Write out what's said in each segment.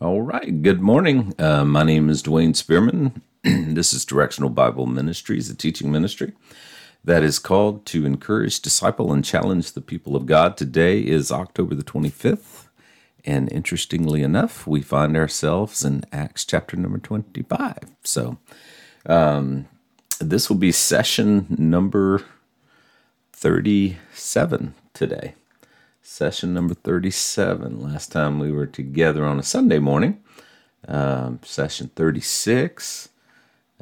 All right. Good morning. Uh, my name is Dwayne Spearman. this is Directional Bible Ministries, a teaching ministry that is called to encourage, disciple, and challenge the people of God. Today is October the 25th. And interestingly enough, we find ourselves in Acts chapter number 25. So um, this will be session number 37 today session number 37. Last time we were together on a Sunday morning, um, session 36.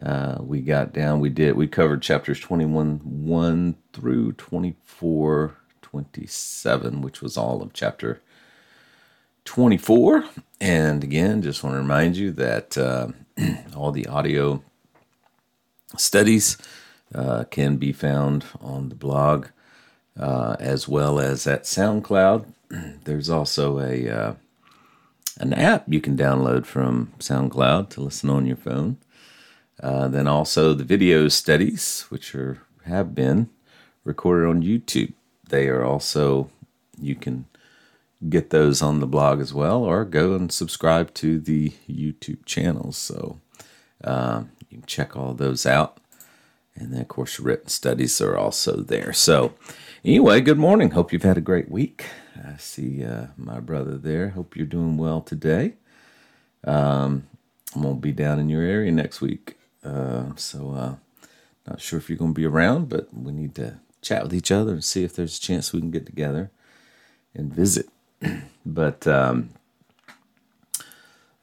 Uh, we got down, we did, we covered chapters 21 1 through 24 27, which was all of chapter 24. And again, just want to remind you that uh, all the audio studies uh, can be found on the blog uh, as well as at SoundCloud. There's also a uh, an app you can download from SoundCloud to listen on your phone. Uh, then also the video studies, which are have been recorded on YouTube. They are also you can get those on the blog as well, or go and subscribe to the YouTube channels. So uh, you can check all those out. And then, of course, written studies are also there. So, Anyway, good morning. Hope you've had a great week. I see uh, my brother there. Hope you're doing well today. Um, I'm going to be down in your area next week. Uh, so, uh, not sure if you're going to be around, but we need to chat with each other and see if there's a chance we can get together and visit. but um,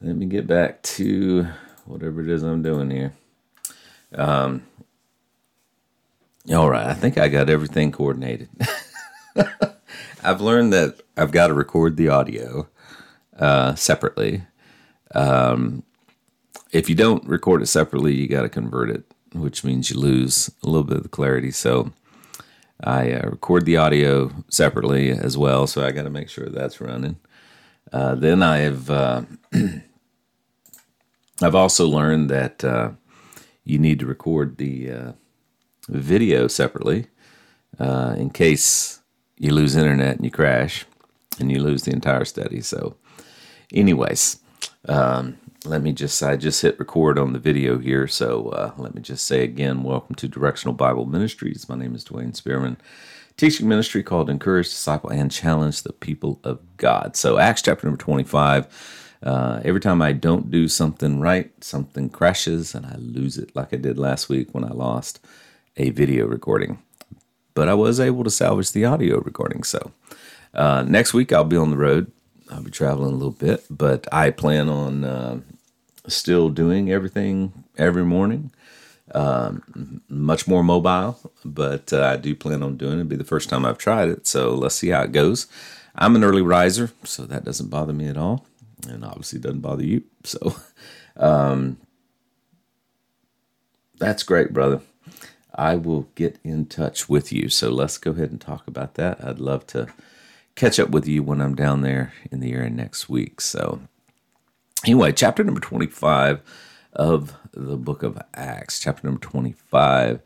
let me get back to whatever it is I'm doing here. Um, all right, I think I got everything coordinated. I've learned that I've got to record the audio uh, separately. Um, if you don't record it separately, you got to convert it, which means you lose a little bit of the clarity. So I uh, record the audio separately as well. So I got to make sure that's running. Uh, then I have uh, I've also learned that uh, you need to record the uh, video separately uh, in case you lose internet and you crash and you lose the entire study. So, anyways, um, let me just, I just hit record on the video here. So, uh, let me just say again, welcome to Directional Bible Ministries. My name is Dwayne Spearman, teaching ministry called Encourage, Disciple, and Challenge the People of God. So, Acts chapter number 25. Uh, every time I don't do something right, something crashes and I lose it, like I did last week when I lost a video recording, but I was able to salvage the audio recording. So uh, next week I'll be on the road. I'll be traveling a little bit, but I plan on uh, still doing everything every morning. Um, much more mobile, but uh, I do plan on doing it. It'll be the first time I've tried it, so let's see how it goes. I'm an early riser, so that doesn't bother me at all, and obviously doesn't bother you. So, um, that's great, brother. I will get in touch with you. So let's go ahead and talk about that. I'd love to catch up with you when I'm down there in the area next week. So, anyway, chapter number 25 of the book of Acts, chapter number 25.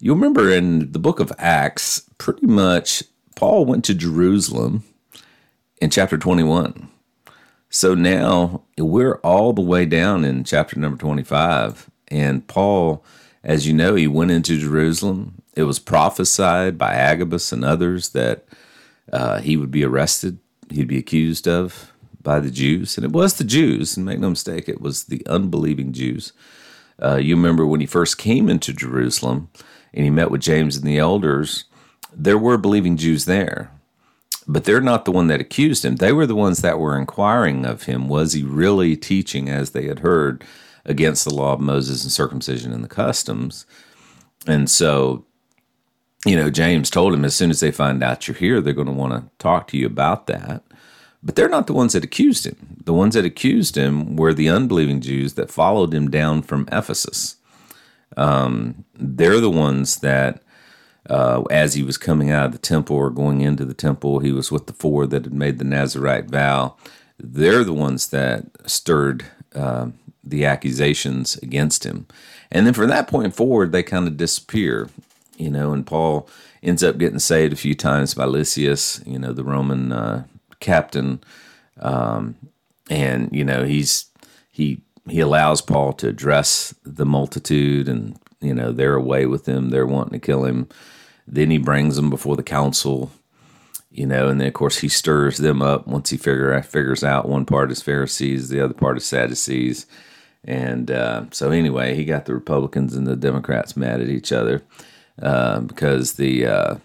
You remember in the book of Acts, pretty much Paul went to Jerusalem in chapter 21. So now we're all the way down in chapter number 25, and Paul as you know, he went into Jerusalem. It was prophesied by Agabus and others that uh, he would be arrested, he'd be accused of by the Jews. And it was the Jews, and make no mistake, it was the unbelieving Jews. Uh, you remember when he first came into Jerusalem and he met with James and the elders, there were believing Jews there. But they're not the one that accused him. They were the ones that were inquiring of him. Was he really teaching as they had heard? Against the law of Moses and circumcision and the customs. And so, you know, James told him as soon as they find out you're here, they're going to want to talk to you about that. But they're not the ones that accused him. The ones that accused him were the unbelieving Jews that followed him down from Ephesus. Um, they're the ones that, uh, as he was coming out of the temple or going into the temple, he was with the four that had made the Nazarite vow. They're the ones that stirred uh, the accusations against him. And then from that point forward, they kind of disappear, you know, and Paul ends up getting saved a few times by Lysias, you know, the Roman uh, captain. Um, and you know he's he he allows Paul to address the multitude, and you know they're away with him. They're wanting to kill him. Then he brings them before the council, you know, and then of course he stirs them up once he figure figures out one part is Pharisees, the other part is Sadducees, and uh, so anyway, he got the Republicans and the Democrats mad at each other. Uh, because the uh,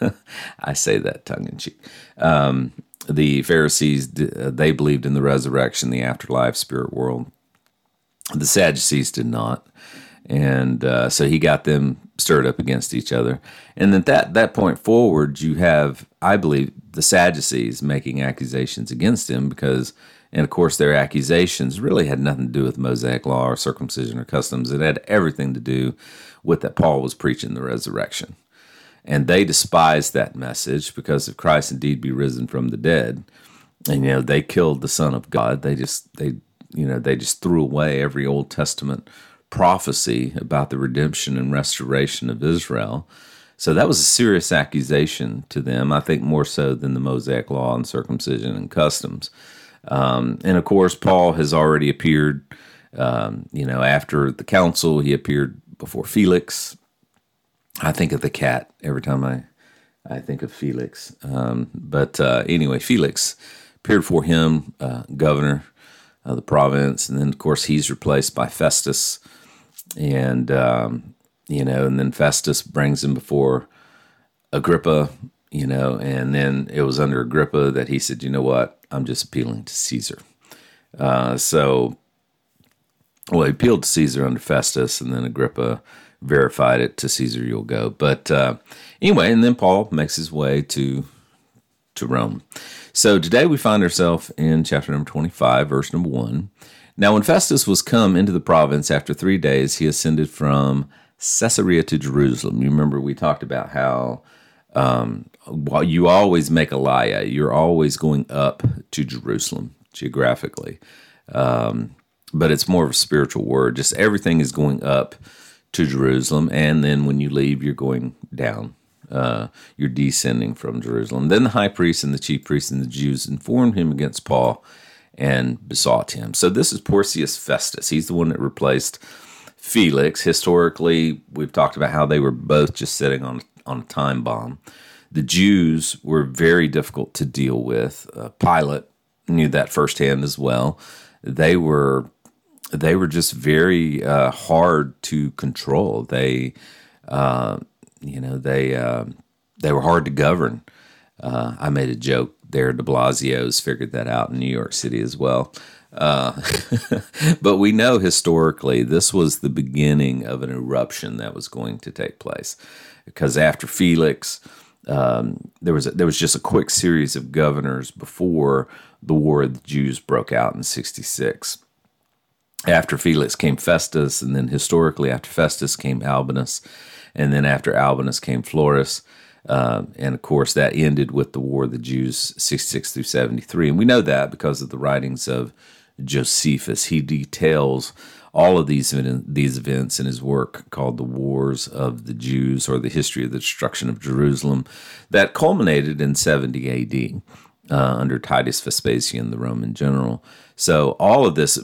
I say that tongue in cheek. Um, the Pharisees uh, they believed in the resurrection, the afterlife, spirit world. The Sadducees did not, and uh, so he got them stirred up against each other. And at that that point forward, you have, I believe, the Sadducees making accusations against him because, and of course, their accusations really had nothing to do with Mosaic law or circumcision or customs. It had everything to do with that Paul was preaching the resurrection and they despised that message because if Christ indeed be risen from the dead, and you know they killed the Son of God, they just they you know they just threw away every Old Testament prophecy about the redemption and restoration of Israel. So that was a serious accusation to them. I think more so than the Mosaic Law and circumcision and customs. Um, and of course, Paul has already appeared. Um, you know, after the council, he appeared before Felix I think of the cat every time I I think of Felix. Um, but uh, anyway, Felix appeared for him, uh, governor of the province, and then of course he's replaced by Festus, and um, you know, and then Festus brings him before Agrippa, you know, and then it was under Agrippa that he said, you know what, I'm just appealing to Caesar. Uh, so, well, he appealed to Caesar under Festus, and then Agrippa verified it to Caesar you'll go. But uh, anyway, and then Paul makes his way to to Rome. So today we find ourselves in chapter number 25, verse number 1. Now, when Festus was come into the province after three days, he ascended from Caesarea to Jerusalem. You remember we talked about how um, while you always make aliyah, you're always going up to Jerusalem geographically. Um, but it's more of a spiritual word. Just everything is going up to Jerusalem, and then when you leave, you're going down. Uh, you're descending from Jerusalem. Then the high priest and the chief priests and the Jews informed him against Paul and besought him. So this is Porcius Festus. He's the one that replaced Felix. Historically, we've talked about how they were both just sitting on on a time bomb. The Jews were very difficult to deal with. Uh, Pilate knew that firsthand as well. They were they were just very uh, hard to control. They, uh, you know, they uh, they were hard to govern. Uh, I made a joke there. De Blasio's figured that out in New York City as well. Uh, but we know historically this was the beginning of an eruption that was going to take place, because after Felix, um, there was a, there was just a quick series of governors before the War of the Jews broke out in '66 after Felix came Festus, and then historically after Festus came Albinus, and then after Albinus came Florus. Uh, and of course, that ended with the War of the Jews, 66 through 73. And we know that because of the writings of Josephus. He details all of these, these events in his work called The Wars of the Jews or the History of the Destruction of Jerusalem that culminated in 70 AD uh, under Titus Vespasian, the Roman general. So all of this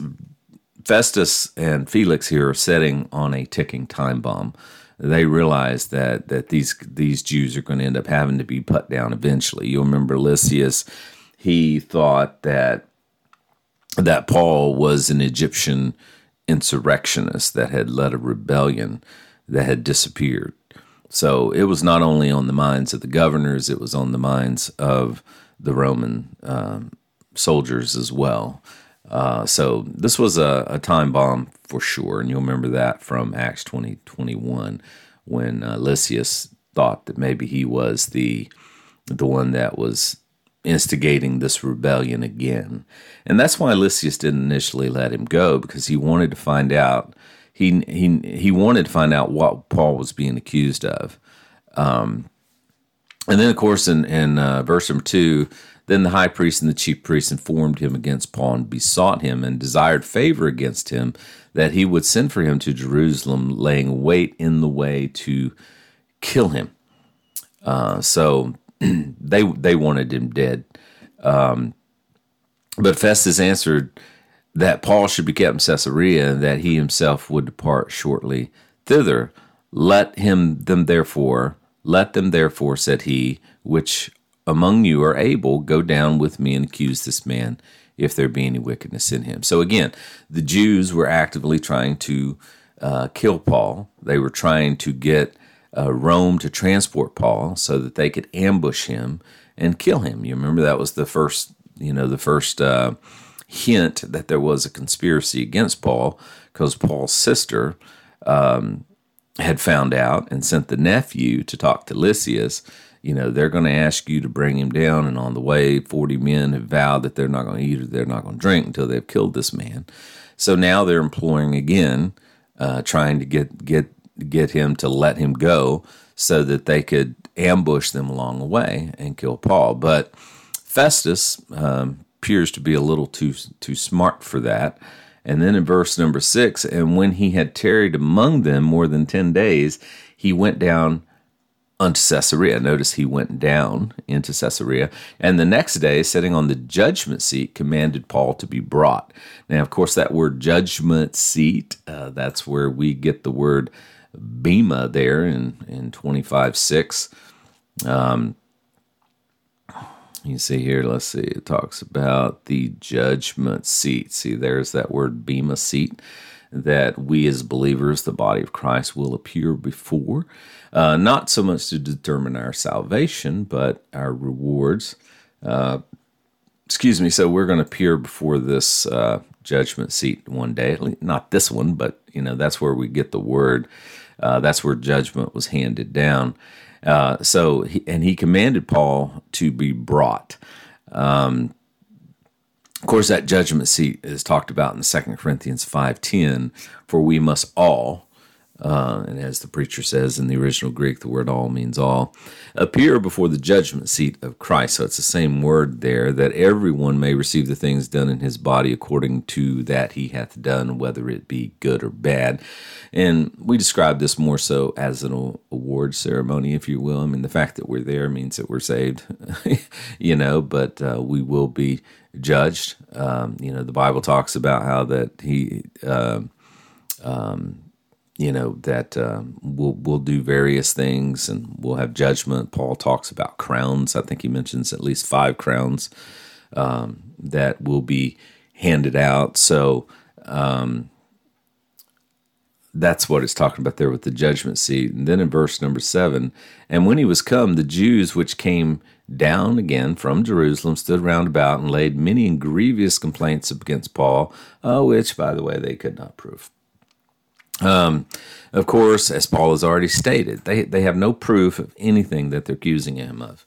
Festus and Felix here are setting on a ticking time bomb. They realize that that these these Jews are going to end up having to be put down eventually. You'll remember Lysias; he thought that that Paul was an Egyptian insurrectionist that had led a rebellion that had disappeared. So it was not only on the minds of the governors; it was on the minds of the Roman um, soldiers as well. Uh, so this was a, a, time bomb for sure, and you'll remember that from Acts twenty twenty one when uh, Lysias thought that maybe he was the the one that was instigating this rebellion again, and that's why Lysias didn't initially let him go because he wanted to find out he he he wanted to find out what Paul was being accused of. Um, and then, of course, in, in uh, verse number two, then the high priest and the chief priests informed him against Paul and besought him and desired favor against him that he would send for him to Jerusalem, laying wait in the way to kill him. Uh, so they they wanted him dead. Um, But Festus answered that Paul should be kept in Caesarea, and that he himself would depart shortly thither. Let him them therefore, let them therefore, said he, which among you are able, go down with me and accuse this man, if there be any wickedness in him. So again, the Jews were actively trying to uh, kill Paul. They were trying to get uh, Rome to transport Paul so that they could ambush him and kill him. You remember that was the first, you know, the first uh, hint that there was a conspiracy against Paul because Paul's sister um, had found out and sent the nephew to talk to Lysias. You know, they're going to ask you to bring him down, and on the way, 40 men have vowed that they're not going to eat or they're not going to drink until they've killed this man. So now they're imploring again, uh, trying to get get get him to let him go so that they could ambush them along the way and kill Paul. But Festus um, appears to be a little too too smart for that. And then in verse number six, and when he had tarried among them more than ten days, he went down unto Caesarea. Notice he went down into Caesarea, and the next day, sitting on the judgment seat, commanded Paul to be brought. Now, of course, that word judgment seat, uh, that's where we get the word bema there in, in 25 6. Um, you see here, let's see, it talks about the judgment seat. See, there's that word bema seat that we as believers, the body of Christ, will appear before. Uh, not so much to determine our salvation, but our rewards. Uh, excuse me. So we're going to appear before this uh, judgment seat one day. Not this one, but you know that's where we get the word. Uh, that's where judgment was handed down. Uh, so, he, and he commanded Paul to be brought. Um, of course, that judgment seat is talked about in 2 Corinthians 5.10, for we must all, uh, and as the preacher says in the original Greek, the word all means all, appear before the judgment seat of Christ. So it's the same word there, that everyone may receive the things done in his body according to that he hath done, whether it be good or bad. And we describe this more so as an award ceremony, if you will. I mean, the fact that we're there means that we're saved, you know, but uh, we will be judged. Um, you know, the Bible talks about how that he. Uh, um, you know that um, we'll we'll do various things and we'll have judgment. Paul talks about crowns. I think he mentions at least five crowns um, that will be handed out. So um, that's what it's talking about there with the judgment seat. And then in verse number seven, and when he was come, the Jews which came down again from Jerusalem stood round about and laid many and grievous complaints against Paul, uh, which, by the way, they could not prove. Um, of course, as Paul has already stated, they, they have no proof of anything that they're accusing him of.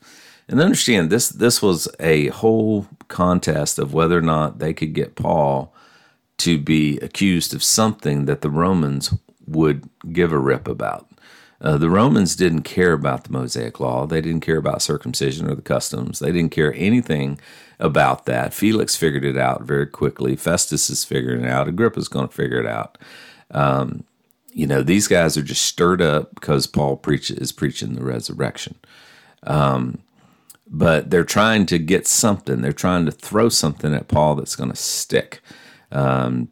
And understand this this was a whole contest of whether or not they could get Paul to be accused of something that the Romans would give a rip about. Uh, the Romans didn't care about the Mosaic law. They didn't care about circumcision or the customs. They didn't care anything about that. Felix figured it out very quickly. Festus is figuring it out. Agrippa's going to figure it out. Um, you know, these guys are just stirred up because Paul preach, is preaching the resurrection. Um, but they're trying to get something. They're trying to throw something at Paul that's going to stick. Um,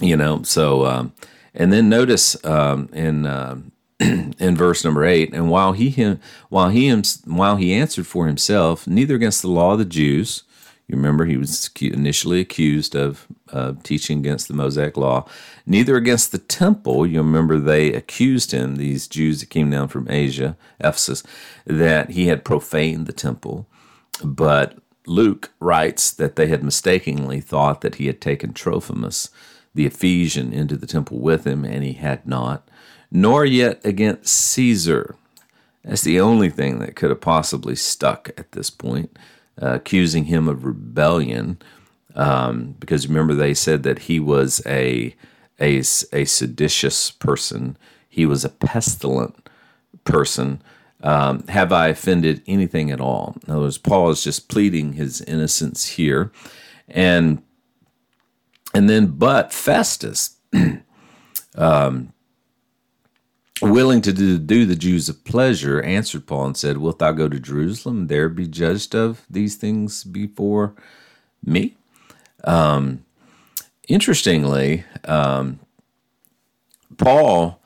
you know, so um, and then notice um, in uh, in verse number eight, and while he him, while he while he answered for himself, neither against the law of the Jews, you remember he was initially accused of uh, teaching against the Mosaic law, neither against the temple. You remember they accused him, these Jews that came down from Asia, Ephesus, that he had profaned the temple. But Luke writes that they had mistakenly thought that he had taken Trophimus, the Ephesian, into the temple with him, and he had not, nor yet against Caesar. That's the only thing that could have possibly stuck at this point uh, accusing him of rebellion um, because remember they said that he was a, a, a seditious person, he was a pestilent person. Um, have I offended anything at all? In other words, Paul is just pleading his innocence here, and and then but Festus, um, willing to do, do, the Jews a pleasure, answered Paul and said, Wilt thou go to Jerusalem there be judged of these things before me. Um, interestingly, um, Paul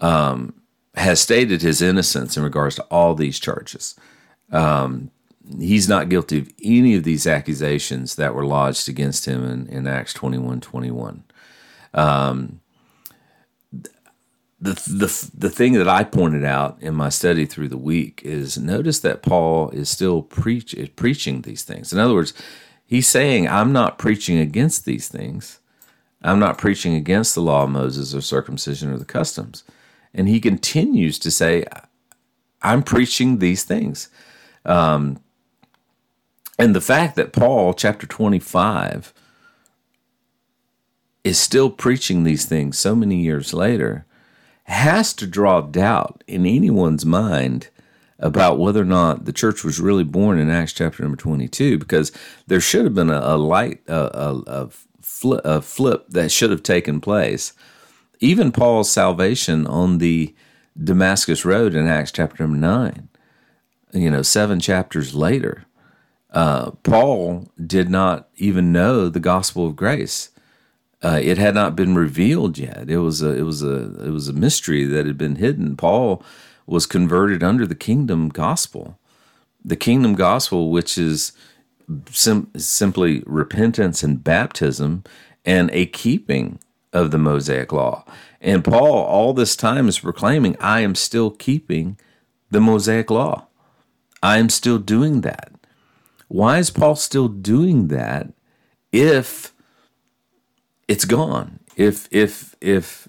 um, has stated his innocence in regards to all these charges. Um, he's not guilty of any of these accusations that were lodged against him in, in Acts 21 21. Um, the, the, the thing that I pointed out in my study through the week is notice that Paul is still preach, preaching these things. In other words, he's saying, I'm not preaching against these things. I'm not preaching against the law of Moses or circumcision or the customs. And he continues to say, I'm preaching these things. Um, and the fact that Paul, chapter 25, is still preaching these things so many years later has to draw doubt in anyone's mind about whether or not the church was really born in Acts chapter number 22, because there should have been a, a light, a, a, a, flip, a flip that should have taken place. Even Paul's salvation on the Damascus Road in Acts chapter number 9, you know, seven chapters later, uh, Paul did not even know the gospel of grace. Uh, it had not been revealed yet. It was a it was a it was a mystery that had been hidden. Paul was converted under the kingdom gospel, the kingdom gospel, which is sim- simply repentance and baptism and a keeping of the Mosaic law. And Paul, all this time, is proclaiming, "I am still keeping the Mosaic law. I am still doing that." Why is Paul still doing that if it's gone. If if if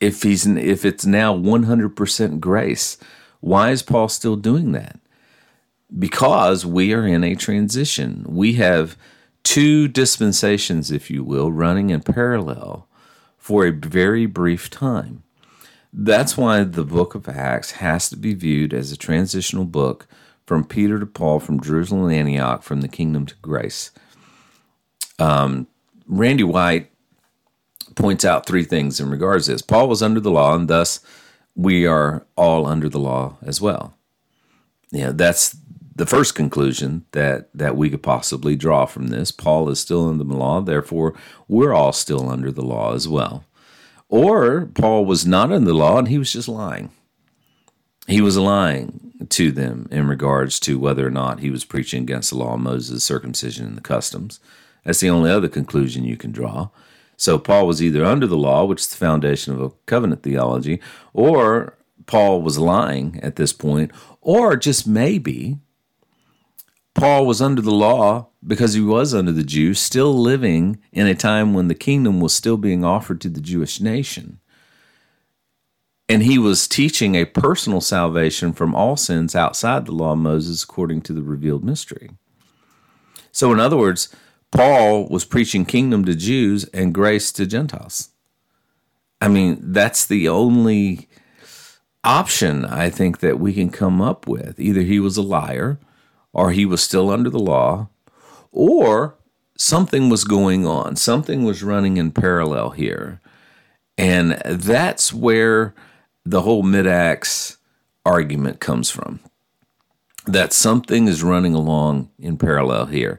if he's if it's now 100% grace, why is Paul still doing that? Because we are in a transition. We have two dispensations, if you will, running in parallel for a very brief time. That's why the book of Acts has to be viewed as a transitional book from Peter to Paul, from Jerusalem to Antioch, from the kingdom to grace. Um, Randy White points out three things in regards to this. Paul was under the law, and thus we are all under the law as well. Yeah, that's the first conclusion that that we could possibly draw from this. Paul is still under the law, therefore we're all still under the law as well. Or Paul was not under the law and he was just lying. He was lying to them in regards to whether or not he was preaching against the law of Moses, circumcision, and the customs. That's the only other conclusion you can draw. So Paul was either under the law, which is the foundation of a covenant theology, or Paul was lying at this point, or just maybe Paul was under the law because he was under the Jews, still living in a time when the kingdom was still being offered to the Jewish nation. And he was teaching a personal salvation from all sins outside the law of Moses according to the revealed mystery. So, in other words, Paul was preaching kingdom to Jews and grace to Gentiles. I mean, that's the only option I think that we can come up with. Either he was a liar or he was still under the law or something was going on. Something was running in parallel here. And that's where the whole mid acts argument comes from. That something is running along in parallel here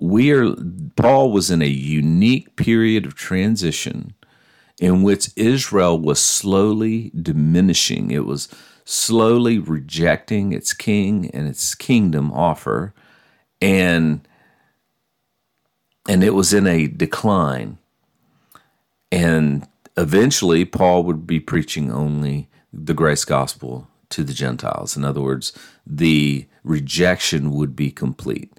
we are Paul was in a unique period of transition in which Israel was slowly diminishing. It was slowly rejecting its king and its kingdom offer and and it was in a decline. And eventually Paul would be preaching only the grace gospel to the Gentiles. In other words, the rejection would be complete.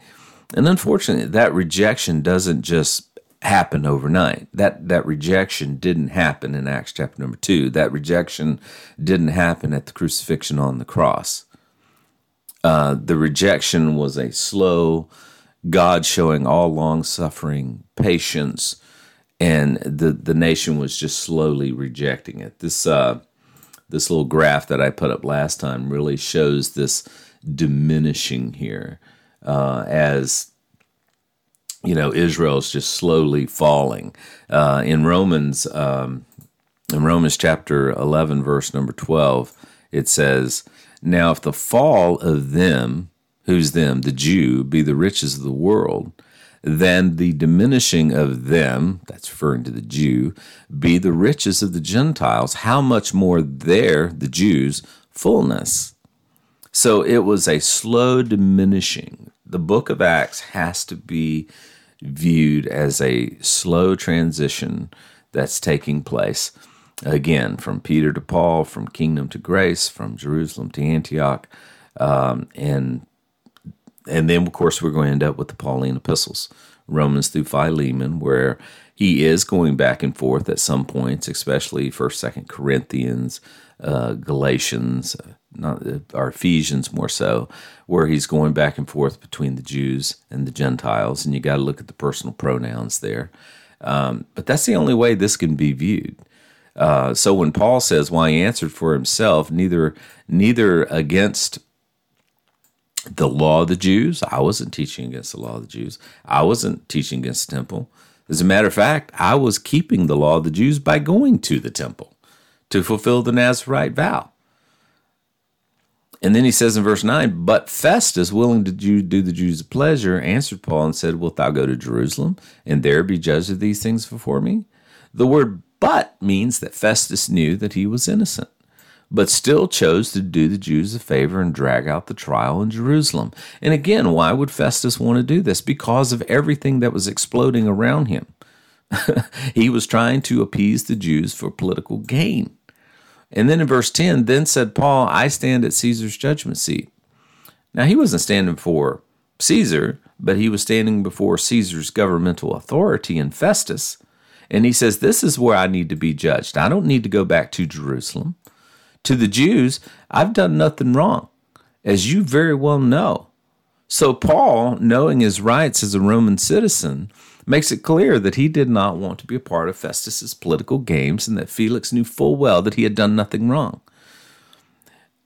And unfortunately, that rejection doesn't just happen overnight. That that rejection didn't happen in Acts chapter number 2. That rejection didn't happen at the crucifixion on the cross. Uh, the rejection was a slow God showing all long suffering, patience, and the the nation was just slowly rejecting it. This uh, this little graph that I put up last time really shows this diminishing here uh, as you know Israel's just slowly falling. Uh, in Romans, um, in Romans chapter eleven, verse number twelve, it says, "Now if the fall of them, who's them, the Jew, be the riches of the world." Then the diminishing of them, that's referring to the Jew, be the riches of the Gentiles, how much more their, the Jews, fullness. So it was a slow diminishing. The book of Acts has to be viewed as a slow transition that's taking place. Again, from Peter to Paul, from kingdom to grace, from Jerusalem to Antioch, um, and and then of course we're going to end up with the Pauline epistles, Romans through Philemon, where he is going back and forth at some points, especially First, Second Corinthians, uh, Galatians, uh, not uh, or Ephesians more so, where he's going back and forth between the Jews and the Gentiles, and you got to look at the personal pronouns there. Um, but that's the only way this can be viewed. Uh, so when Paul says, "Why well, he answered for himself, neither neither against the law of the Jews. I wasn't teaching against the law of the Jews. I wasn't teaching against the temple. As a matter of fact, I was keeping the law of the Jews by going to the temple to fulfill the Nazarite vow." And then he says in verse 9, But Festus, willing to do the Jews a pleasure, answered Paul and said, Wilt thou go to Jerusalem and there be judged of these things before me? The word but means that Festus knew that he was innocent, but still chose to do the Jews a favor and drag out the trial in Jerusalem. And again, why would Festus want to do this? Because of everything that was exploding around him. he was trying to appease the Jews for political gain. And then in verse 10, then said Paul, I stand at Caesar's judgment seat. Now, he wasn't standing for Caesar, but he was standing before Caesar's governmental authority in Festus. And he says, This is where I need to be judged. I don't need to go back to Jerusalem. To the Jews, I've done nothing wrong, as you very well know. So, Paul, knowing his rights as a Roman citizen, makes it clear that he did not want to be a part of Festus's political games and that Felix knew full well that he had done nothing wrong.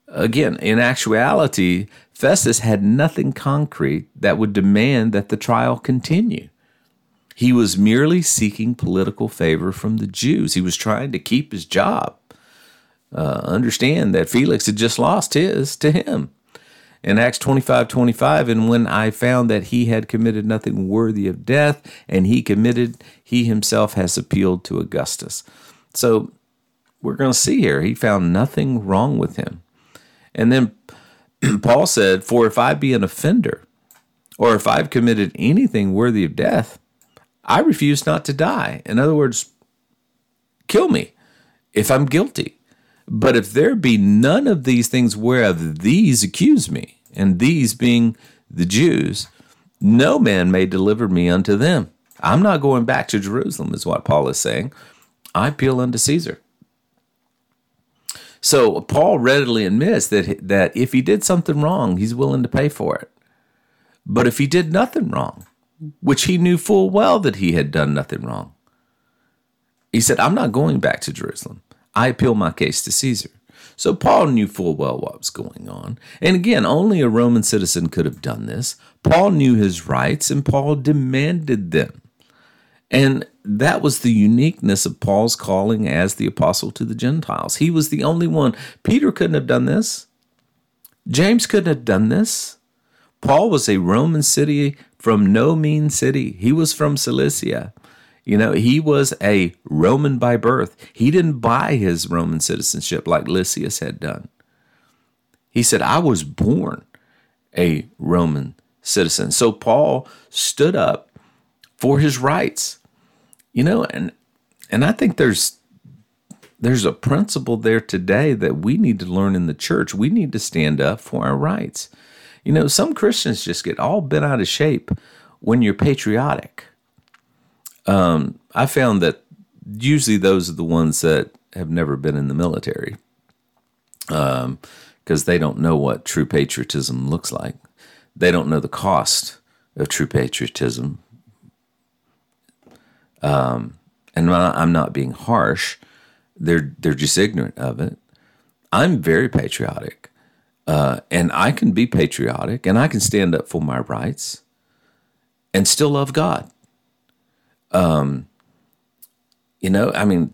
Again, in actuality, Festus had nothing concrete that would demand that the trial continue. He was merely seeking political favor from the Jews. He was trying to keep his job. Uh, understand that Felix had just lost his to him in Acts 25 25, and when I found that he had committed nothing worthy of death, and he committed, he himself has appealed to Augustus. So we're going to see here, he found nothing wrong with him. And then Paul said, For if I be an offender, or if I've committed anything worthy of death, I refuse not to die. In other words, kill me if I'm guilty. But if there be none of these things whereof these accuse me, and these being the Jews, no man may deliver me unto them. I'm not going back to Jerusalem, is what Paul is saying. I appeal unto Caesar. So Paul readily admits that, that if he did something wrong, he's willing to pay for it. But if he did nothing wrong, which he knew full well that he had done nothing wrong, he said, I'm not going back to Jerusalem. I appeal my case to Caesar. So Paul knew full well what was going on. And again, only a Roman citizen could have done this. Paul knew his rights and Paul demanded them. And that was the uniqueness of Paul's calling as the apostle to the Gentiles. He was the only one. Peter couldn't have done this. James couldn't have done this. Paul was a Roman city from no mean city. He was from Cilicia. You know, he was a Roman by birth. He didn't buy his Roman citizenship like Lysias had done. He said, I was born a Roman citizen. So Paul stood up for his rights. You know, and and I think there's there's a principle there today that we need to learn in the church. We need to stand up for our rights. You know, some Christians just get all bent out of shape when you're patriotic. Um, I found that usually those are the ones that have never been in the military because um, they don't know what true patriotism looks like. They don't know the cost of true patriotism. Um, and I'm not being harsh. They're they're just ignorant of it. I'm very patriotic, uh, and I can be patriotic, and I can stand up for my rights, and still love God. Um, you know, I mean,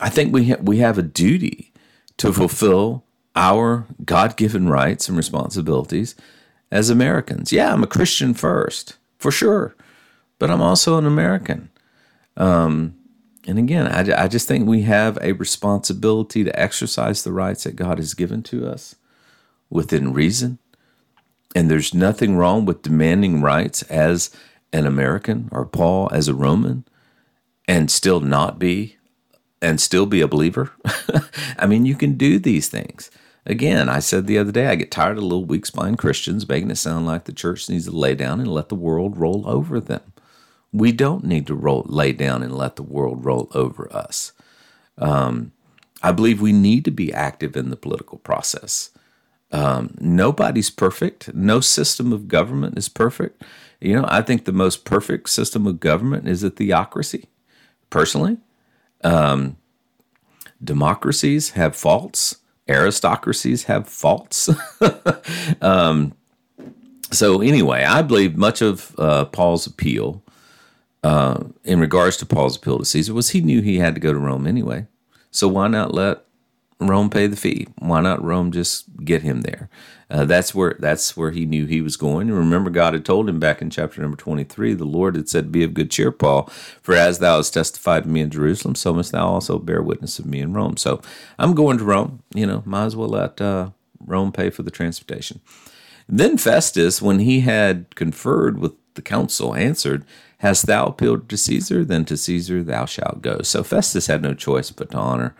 I think we ha- we have a duty to fulfill our God given rights and responsibilities as Americans. Yeah, I'm a Christian first, for sure, but I'm also an American. Um, and again, I, I just think we have a responsibility to exercise the rights that God has given to us within reason. And there's nothing wrong with demanding rights as an American or Paul as a Roman and still not be and still be a believer. I mean, you can do these things. Again, I said the other day, I get tired of little weak spine Christians making it sound like the church needs to lay down and let the world roll over them. We don't need to roll, lay down and let the world roll over us. Um, I believe we need to be active in the political process. Um, nobody's perfect. No system of government is perfect. You know, I think the most perfect system of government is a theocracy, personally. Um, democracies have faults aristocracies have faults. um, so, anyway, I believe much of uh, Paul's appeal uh, in regards to Paul's appeal to Caesar was he knew he had to go to Rome anyway. So, why not let Rome pay the fee? Why not Rome just get him there? Uh, that's where that's where he knew he was going. And remember, God had told him back in chapter number twenty three. The Lord had said, "Be of good cheer, Paul, for as thou hast testified to me in Jerusalem, so must thou also bear witness of me in Rome." So I'm going to Rome. You know, might as well let uh, Rome pay for the transportation. Then Festus, when he had conferred with the council, answered, Hast thou appealed to Caesar? Then to Caesar thou shalt go. So Festus had no choice but to honor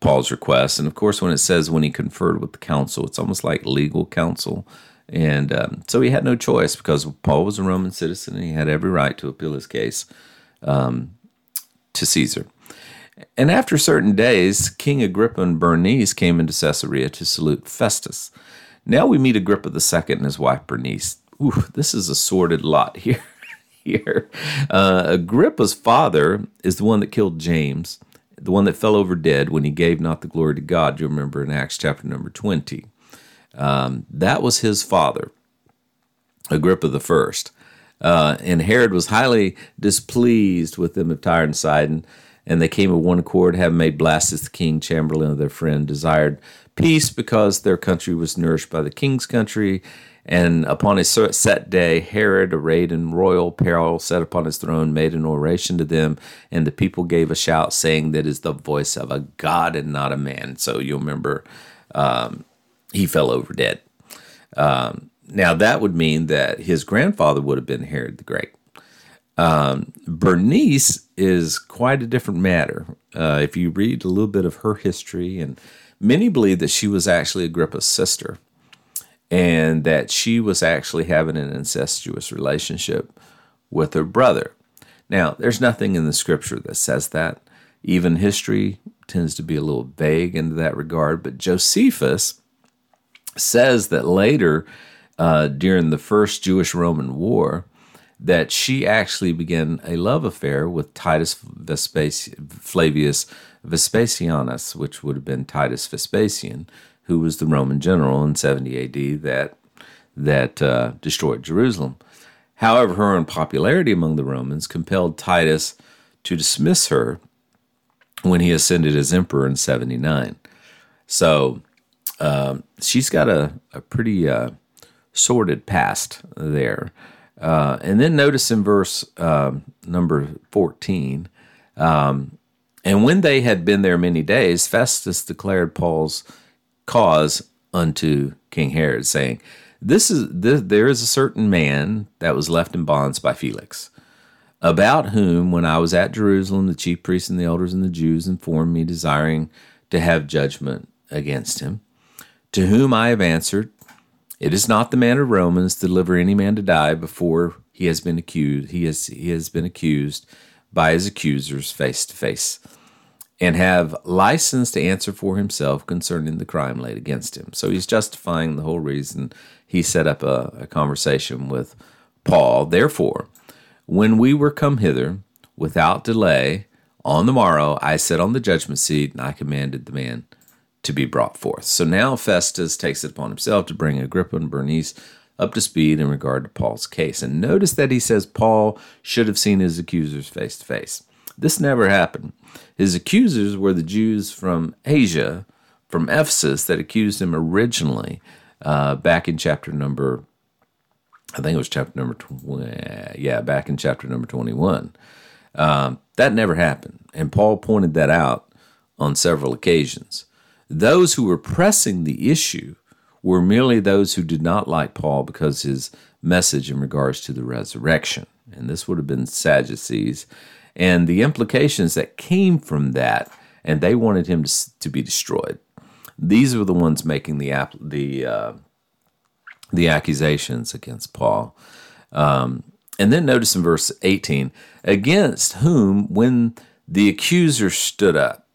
Paul's request. And of course, when it says when he conferred with the council, it's almost like legal counsel. And um, so he had no choice because Paul was a Roman citizen and he had every right to appeal his case um, to Caesar. And after certain days, King Agrippa and Bernice came into Caesarea to salute Festus. Now we meet Agrippa II and his wife Bernice. Ooh, this is a sordid lot here. here, uh, Agrippa's father is the one that killed James the one that fell over dead when he gave not the glory to God, you remember in Acts chapter number 20. Um, that was his father, Agrippa the first. Uh, and Herod was highly displeased with them of Tyre and Sidon, and they came of one accord, having made Blastus the king chamberlain of their friend, desired peace because their country was nourished by the king's country, and upon a set day, Herod, arrayed in royal apparel, sat upon his throne, made an oration to them, and the people gave a shout, saying, That is the voice of a God and not a man. So you'll remember um, he fell over dead. Um, now, that would mean that his grandfather would have been Herod the Great. Um, Bernice is quite a different matter. Uh, if you read a little bit of her history, and many believe that she was actually Agrippa's sister and that she was actually having an incestuous relationship with her brother. Now, there's nothing in the scripture that says that. Even history tends to be a little vague in that regard, but Josephus says that later, uh, during the first Jewish Roman War, that she actually began a love affair with Titus Vespasian, Flavius Vespasianus, which would have been Titus Vespasian, who was the Roman general in 70 AD that that uh, destroyed Jerusalem. However, her unpopularity among the Romans compelled Titus to dismiss her when he ascended as emperor in 79. So um, she's got a, a pretty uh, sordid past there. Uh, and then notice in verse um, number 14 um, and when they had been there many days, Festus declared Paul's cause unto King Herod, saying, this is this, there is a certain man that was left in bonds by Felix, about whom, when I was at Jerusalem, the chief priests and the elders and the Jews informed me, desiring to have judgment against him. To whom I have answered, It is not the manner of Romans to deliver any man to die before he has been accused. He has he has been accused by his accusers face to face and have license to answer for himself concerning the crime laid against him. So he's justifying the whole reason he set up a, a conversation with Paul. Therefore, when we were come hither without delay, on the morrow I sat on the judgment seat and I commanded the man to be brought forth. So now Festus takes it upon himself to bring Agrippa and Bernice up to speed in regard to Paul's case. And notice that he says Paul should have seen his accusers face to face. This never happened. His accusers were the Jews from Asia, from Ephesus, that accused him originally uh, back in chapter number I think it was chapter number 20, yeah, back in chapter number 21. Um, that never happened. And Paul pointed that out on several occasions. Those who were pressing the issue were merely those who did not like Paul because his message in regards to the resurrection. And this would have been Sadducees. And the implications that came from that, and they wanted him to, to be destroyed. These were the ones making the the uh, the accusations against Paul. Um, and then notice in verse 18, against whom, when the accuser stood up,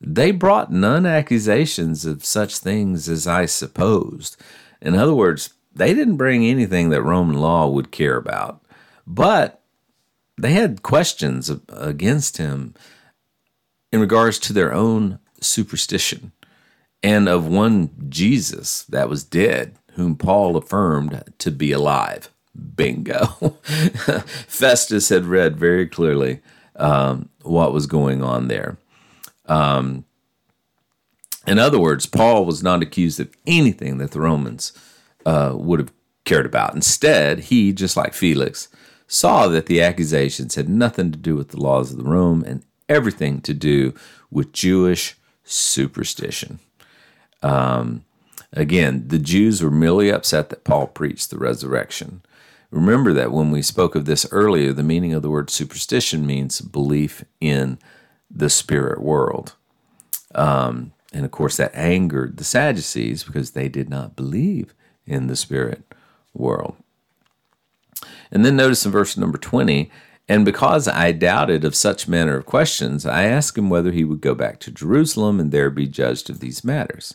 they brought none accusations of such things as I supposed. In other words, they didn't bring anything that Roman law would care about, but they had questions against him in regards to their own superstition and of one Jesus that was dead, whom Paul affirmed to be alive. Bingo. Festus had read very clearly um, what was going on there. Um, in other words, Paul was not accused of anything that the Romans uh, would have cared about. Instead, he, just like Felix, saw that the accusations had nothing to do with the laws of the Rome and everything to do with Jewish superstition. Um, again, the Jews were merely upset that Paul preached the resurrection. Remember that when we spoke of this earlier, the meaning of the word superstition means belief in the spirit world. Um, and of course, that angered the Sadducees because they did not believe in the spirit world. And then notice in verse number 20, and because I doubted of such manner of questions, I asked him whether he would go back to Jerusalem and there be judged of these matters.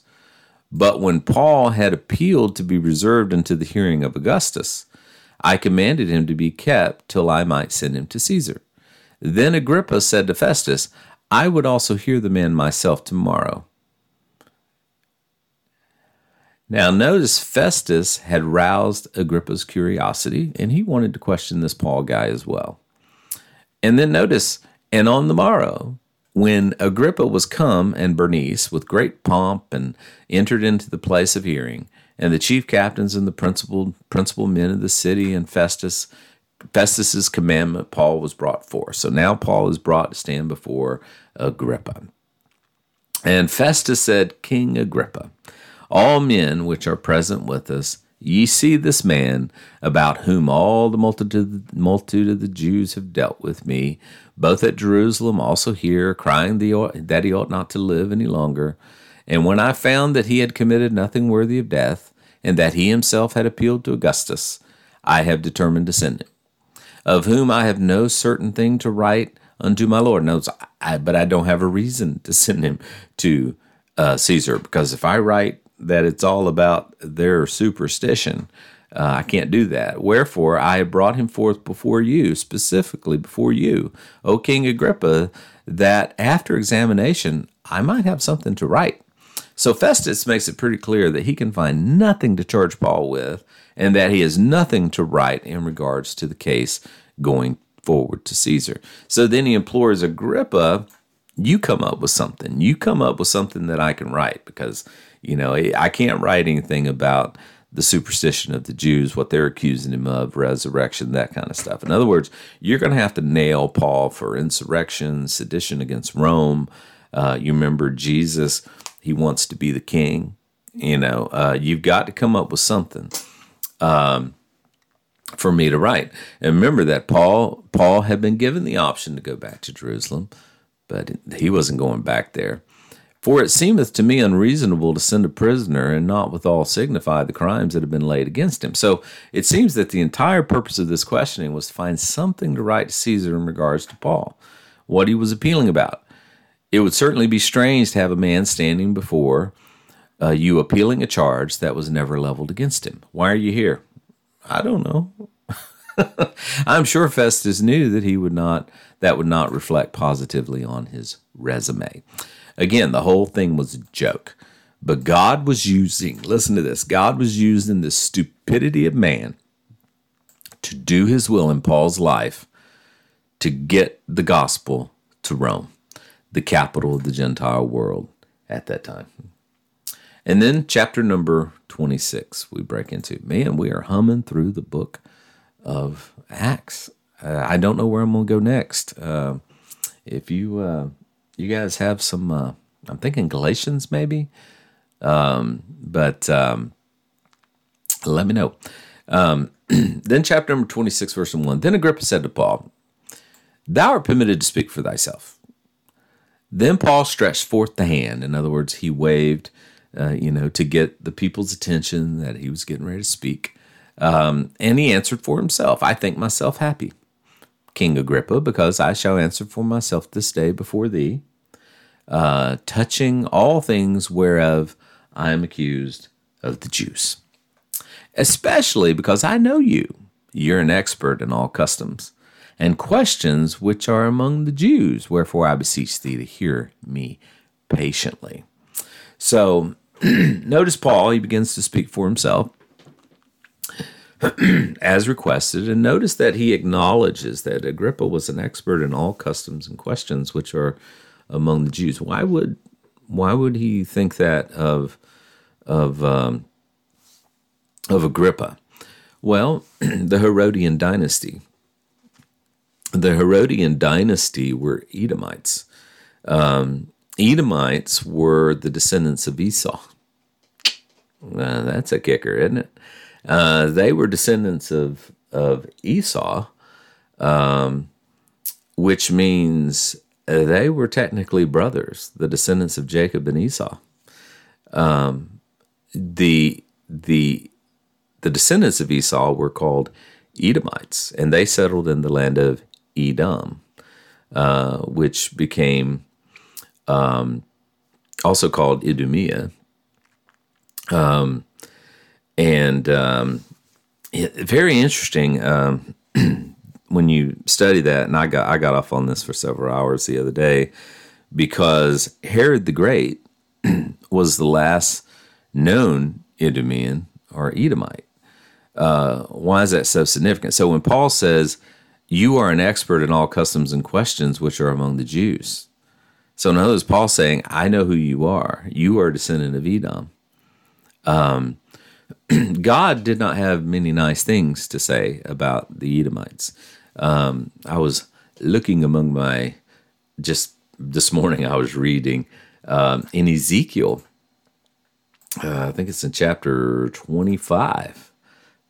But when Paul had appealed to be reserved unto the hearing of Augustus, I commanded him to be kept till I might send him to Caesar. Then Agrippa said to Festus, I would also hear the man myself tomorrow. Now, notice Festus had roused Agrippa's curiosity, and he wanted to question this Paul guy as well. And then notice, and on the morrow, when Agrippa was come and Bernice with great pomp and entered into the place of hearing, and the chief captains and the principal principal men of the city and Festus Festus's commandment, Paul was brought forth. So now Paul is brought to stand before Agrippa. And Festus said, King Agrippa, all men which are present with us, ye see this man, about whom all the multitude, multitude of the Jews have dealt with me, both at Jerusalem, also here, crying that he ought not to live any longer. And when I found that he had committed nothing worthy of death, and that he himself had appealed to Augustus, I have determined to send him of whom I have no certain thing to write unto my Lord. Notes, I, but I don't have a reason to send him to uh, Caesar because if I write that it's all about their superstition, uh, I can't do that. Wherefore, I have brought him forth before you, specifically before you, O King Agrippa, that after examination I might have something to write. So Festus makes it pretty clear that he can find nothing to charge Paul with and that he has nothing to write in regards to the case going forward to Caesar. So then he implores Agrippa, you come up with something. You come up with something that I can write because, you know, I can't write anything about the superstition of the Jews, what they're accusing him of, resurrection, that kind of stuff. In other words, you're going to have to nail Paul for insurrection, sedition against Rome. Uh, you remember Jesus, he wants to be the king. You know, uh, you've got to come up with something um, for me to write. And remember that Paul Paul had been given the option to go back to Jerusalem, but he wasn't going back there. For it seemeth to me unreasonable to send a prisoner and not withal signify the crimes that have been laid against him. So it seems that the entire purpose of this questioning was to find something to write to Caesar in regards to Paul, what he was appealing about. It would certainly be strange to have a man standing before uh, you appealing a charge that was never leveled against him. Why are you here? I don't know. I'm sure Festus knew that he would not that would not reflect positively on his resume. Again, the whole thing was a joke. But God was using, listen to this, God was using the stupidity of man to do his will in Paul's life to get the gospel to Rome, the capital of the Gentile world at that time. And then chapter number 26, we break into. Man, we are humming through the book of Acts. Uh, I don't know where I'm going to go next. Uh, if you uh, you guys have some, uh, I'm thinking Galatians maybe, um, but um, let me know. Um, then chapter number 26, verse 1. Then Agrippa said to Paul, Thou art permitted to speak for thyself. Then Paul stretched forth the hand. In other words, he waved, uh, you know, to get the people's attention that he was getting ready to speak. Um, and he answered for himself, I think myself happy, King Agrippa, because I shall answer for myself this day before thee, uh, touching all things whereof I am accused of the Jews. Especially because I know you. You're an expert in all customs and questions which are among the Jews. Wherefore I beseech thee to hear me patiently. So notice Paul, he begins to speak for himself as requested, and notice that he acknowledges that Agrippa was an expert in all customs and questions which are among the Jews. Why would why would he think that of of um, of Agrippa? Well, the Herodian dynasty the Herodian dynasty were Edomites. Um, Edomites were the descendants of Esau. Uh, that's a kicker, isn't it? Uh, they were descendants of of Esau, um, which means they were technically brothers, the descendants of Jacob and Esau. Um, the the the descendants of Esau were called Edomites, and they settled in the land of Edom, uh, which became um, also called Idumea. Um, and um, very interesting um, when you study that. And I got I got off on this for several hours the other day because Herod the Great was the last known Idumean or Edomite. Uh, why is that so significant? So when Paul says you are an expert in all customs and questions which are among the Jews. So in other words, Paul saying, I know who you are. You are a descendant of Edom. Um, God did not have many nice things to say about the Edomites. Um, I was looking among my, just this morning, I was reading um, in Ezekiel, uh, I think it's in chapter 25.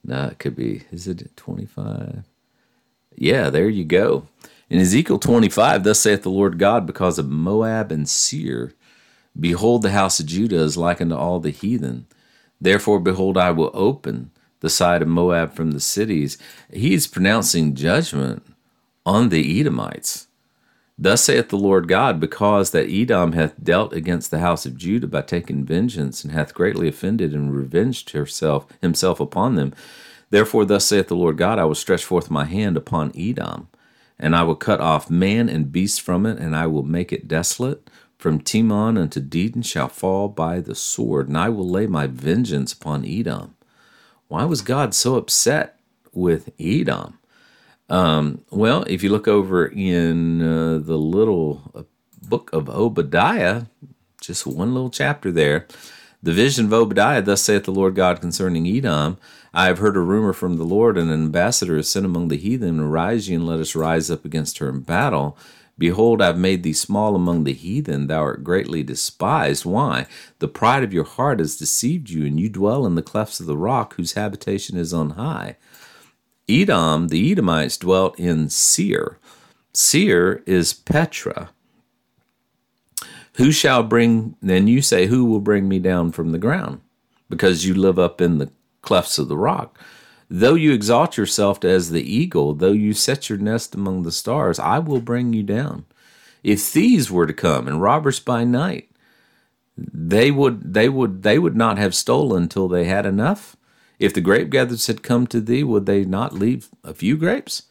No, it could be, is it 25? Yeah, there you go. In Ezekiel 25, thus saith the Lord God, because of Moab and Seir, behold, the house of Judah is like unto all the heathen. Therefore, behold, I will open the side of Moab from the cities. He's pronouncing judgment on the Edomites. Thus saith the Lord God, because that Edom hath dealt against the house of Judah by taking vengeance, and hath greatly offended and revenged herself himself upon them. Therefore, thus saith the Lord God, I will stretch forth my hand upon Edom, and I will cut off man and beast from it, and I will make it desolate. From Teman unto Dedan shall fall by the sword, and I will lay my vengeance upon Edom. Why was God so upset with Edom? Um, well, if you look over in uh, the little uh, book of Obadiah, just one little chapter there, the vision of Obadiah, thus saith the Lord God concerning Edom I have heard a rumor from the Lord, and an ambassador is sent among the heathen. Arise ye, and let us rise up against her in battle. Behold, I have made thee small among the heathen. Thou art greatly despised. Why? The pride of your heart has deceived you, and you dwell in the clefts of the rock, whose habitation is on high. Edom, the Edomites, dwelt in Seir. Seir is Petra. Who shall bring, then you say, Who will bring me down from the ground? Because you live up in the clefts of the rock. Though you exalt yourself as the eagle, though you set your nest among the stars, I will bring you down. If thieves were to come and robbers by night, they would they would they would not have stolen till they had enough. If the grape gatherers had come to thee, would they not leave a few grapes?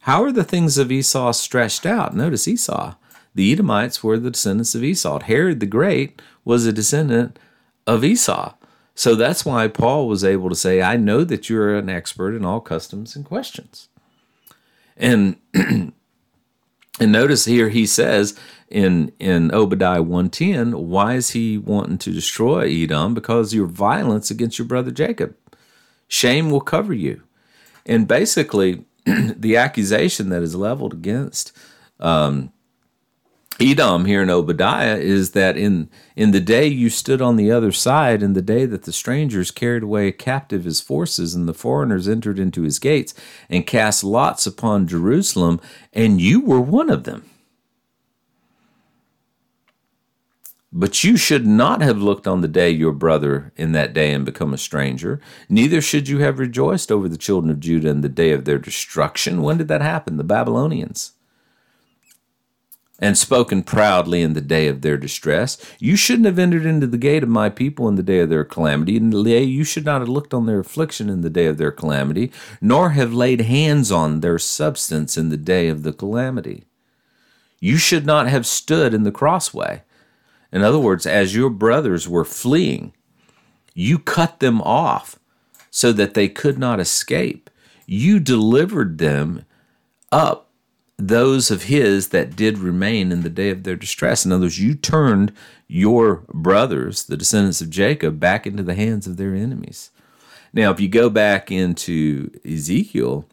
How are the things of Esau stretched out? Notice Esau. The Edomites were the descendants of Esau. Herod the Great was a descendant of Esau. So that's why Paul was able to say, I know that you're an expert in all customs and questions. And And notice here he says in in Obadiah 110, why is he wanting to destroy Edom? Because your violence against your brother Jacob. Shame will cover you. And basically, the accusation that is leveled against um, Edom here in Obadiah is that in in the day you stood on the other side, in the day that the strangers carried away captive his forces, and the foreigners entered into his gates and cast lots upon Jerusalem, and you were one of them. But you should not have looked on the day your brother in that day and become a stranger. Neither should you have rejoiced over the children of Judah in the day of their destruction. When did that happen? The Babylonians. And spoken proudly in the day of their distress. You shouldn't have entered into the gate of my people in the day of their calamity. and you should not have looked on their affliction in the day of their calamity, nor have laid hands on their substance in the day of the calamity. You should not have stood in the crossway in other words, as your brothers were fleeing, you cut them off so that they could not escape. You delivered them up, those of his that did remain in the day of their distress. In other words, you turned your brothers, the descendants of Jacob, back into the hands of their enemies. Now, if you go back into Ezekiel,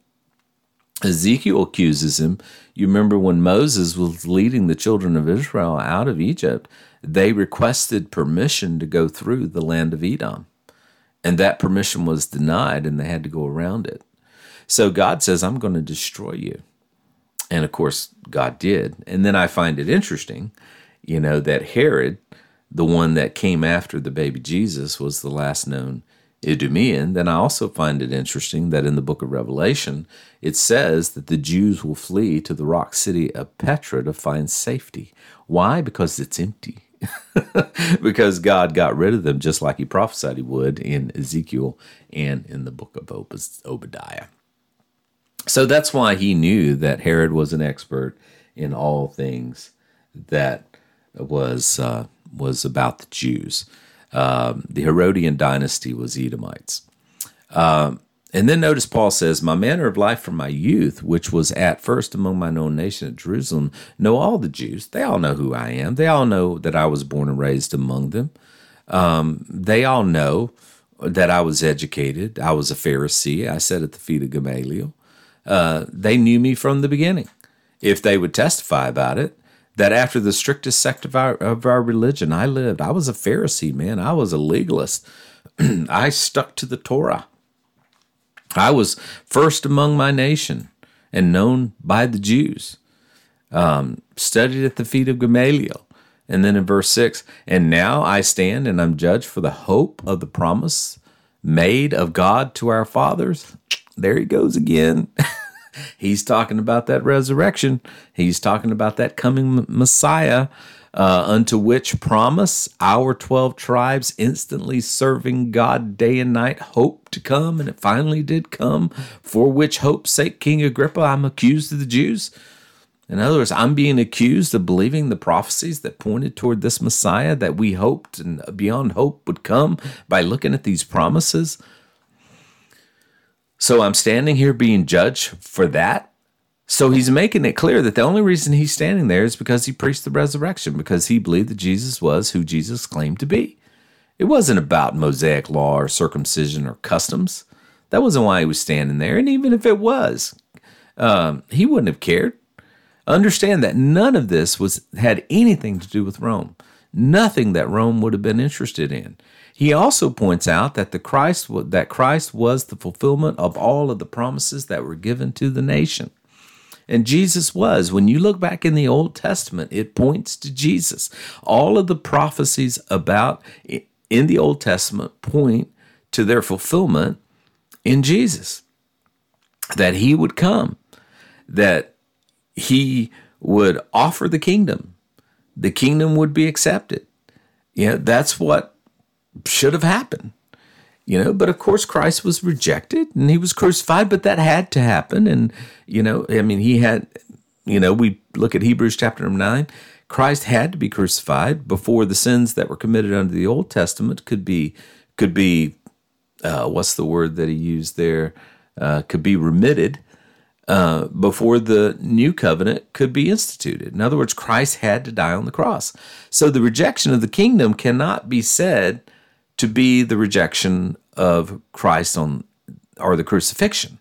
Ezekiel accuses him. You remember when Moses was leading the children of Israel out of Egypt, they requested permission to go through the land of Edom. And that permission was denied and they had to go around it. So God says, I'm going to destroy you. And of course, God did. And then I find it interesting, you know, that Herod, the one that came after the baby Jesus, was the last known Idumean. Then I also find it interesting that in the book of Revelation, it says that the Jews will flee to the rock city of Petra to find safety. Why? Because it's empty. because God got rid of them just like he prophesied he would in Ezekiel and in the book of Obadiah. So that's why he knew that Herod was an expert in all things that was uh, was about the Jews. Um, the Herodian dynasty was Edomites. Um, and then notice Paul says, My manner of life from my youth, which was at first among my own nation at Jerusalem, know all the Jews. They all know who I am. They all know that I was born and raised among them. Um, they all know that I was educated. I was a Pharisee. I sat at the feet of Gamaliel. Uh, they knew me from the beginning. If they would testify about it, that after the strictest sect of our, of our religion I lived, I was a Pharisee, man. I was a legalist. I stuck to the Torah. I was first among my nation and known by the Jews. Um, studied at the feet of Gamaliel. And then in verse 6, and now I stand and I'm judged for the hope of the promise made of God to our fathers. There he goes again. He's talking about that resurrection. He's talking about that coming Messiah uh, unto which promise our 12 tribes instantly serving God day and night hope to come, and it finally did come, for which hope's sake, King Agrippa, I'm accused of the Jews. In other words, I'm being accused of believing the prophecies that pointed toward this Messiah that we hoped and beyond hope would come by looking at these promises. So I'm standing here being judged for that. So he's making it clear that the only reason he's standing there is because he preached the resurrection, because he believed that Jesus was who Jesus claimed to be. It wasn't about Mosaic law or circumcision or customs. That wasn't why he was standing there. And even if it was, um, he wouldn't have cared. Understand that none of this was had anything to do with Rome. Nothing that Rome would have been interested in. He also points out that the Christ that Christ was the fulfillment of all of the promises that were given to the nation. And Jesus was. When you look back in the Old Testament, it points to Jesus. All of the prophecies about in the Old Testament point to their fulfillment in Jesus. That he would come, that he would offer the kingdom, the kingdom would be accepted. You know, that's what should have happened. You know but of course christ was rejected and he was crucified but that had to happen. And you know i mean he had you know we look at hebrews chapter number 9 christ had to be crucified before the sins that were committed under the old testament could be could be uh, what's the word that he used there? Uh, could be remitted uh, before the new covenant could be instituted. In other words, Christ had to die on the cross. So the rejection of the kingdom cannot be said to be the rejection of Christ on or the crucifixion.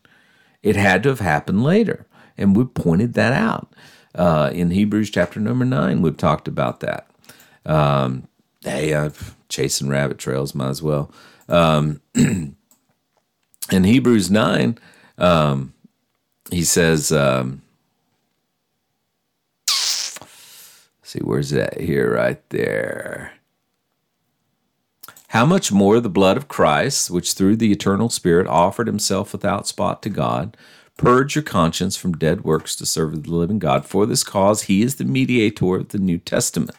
It had to have happened later, and we pointed that out uh, in Hebrews chapter number nine. We've talked about that. Um, hey, I'm chasing rabbit trails, might as well. Um, in Hebrews nine. Um, he says, um, see, where's that here? Right there. How much more the blood of Christ, which through the eternal Spirit offered himself without spot to God, purge your conscience from dead works to serve the living God. For this cause, he is the mediator of the New Testament,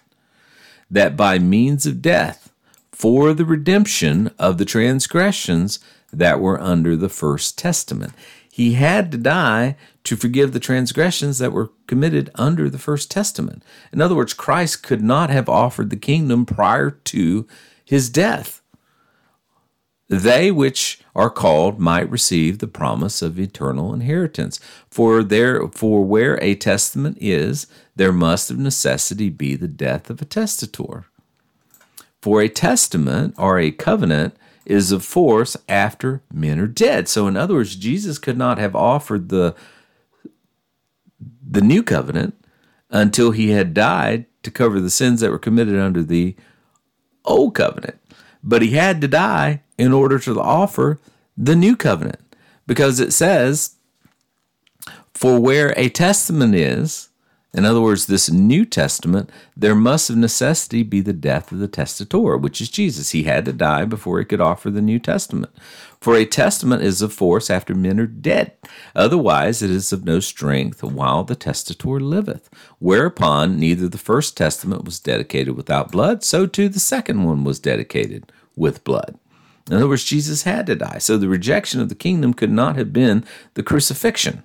that by means of death, for the redemption of the transgressions that were under the first testament, he had to die to forgive the transgressions that were committed under the First Testament. In other words, Christ could not have offered the kingdom prior to his death. They which are called might receive the promise of eternal inheritance. For there for where a testament is, there must of necessity be the death of a testator. For a testament or a covenant is of force after men are dead. So, in other words, Jesus could not have offered the the new covenant until he had died to cover the sins that were committed under the old covenant. But he had to die in order to offer the new covenant because it says, For where a testament is, in other words, this New Testament, there must of necessity be the death of the testator, which is Jesus. He had to die before he could offer the New Testament. For a testament is of force after men are dead. Otherwise, it is of no strength while the testator liveth. Whereupon, neither the first testament was dedicated without blood, so too the second one was dedicated with blood. In other words, Jesus had to die. So the rejection of the kingdom could not have been the crucifixion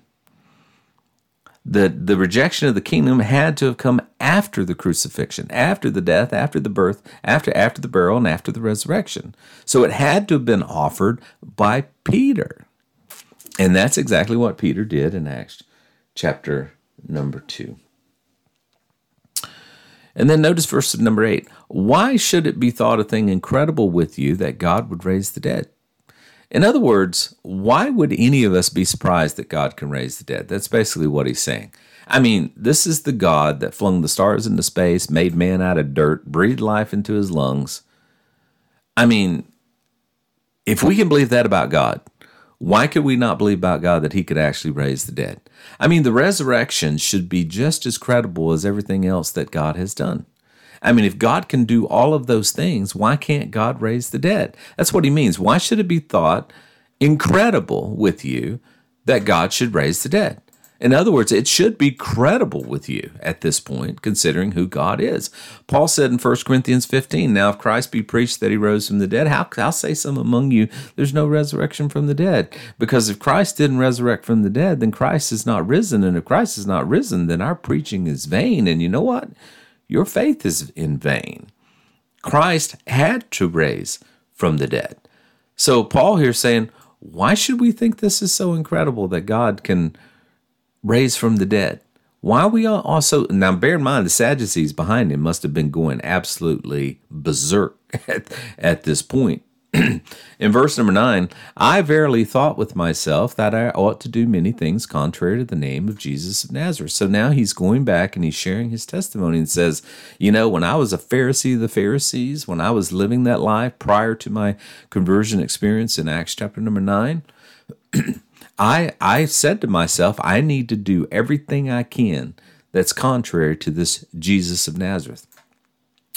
the, the rejection of the kingdom had to have come after the crucifixion, after the death, after the birth, after after the burial, and after the resurrection. So it had to have been offered by Peter. And that's exactly what Peter did in Acts chapter number 2. And then notice verse number 8. Why should it be thought a thing incredible with you that God would raise the dead? In other words, why would any of us be surprised that God can raise the dead? That's basically what he's saying. I mean, this is the God that flung the stars into space, made man out of dirt, breathed life into his lungs. I mean, if we can believe that about God, why could we not believe about God that he could actually raise the dead? I mean, the resurrection should be just as credible as everything else that God has done. I mean, if God can do all of those things, why can't God raise the dead? That's what he means. Why should it be thought incredible with you that God should raise the dead? In other words, it should be credible with you at this point, considering who God is. Paul said in 1 Corinthians 15, Now if Christ be preached that he rose from the dead, how, how say some among you there's no resurrection from the dead? Because if Christ didn't resurrect from the dead, then Christ is not risen. And if Christ is not risen, then our preaching is vain. And you know what? Your faith is in vain. Christ had to raise from the dead. So Paul here saying, why should we think this is so incredible that God can raise from the dead? Why we also now bear in mind the Sadducees behind him must have been going absolutely berserk at, at this point in verse number nine, I verily thought with myself that I ought to do many things contrary to the name of Jesus of Nazareth. So now he's going back and he's sharing his testimony and says, You know, when I was a Pharisee of the Pharisees, when I was living that life prior to my conversion experience in Acts chapter number nine, I, I said to myself, I need to do everything I can that's contrary to this Jesus of Nazareth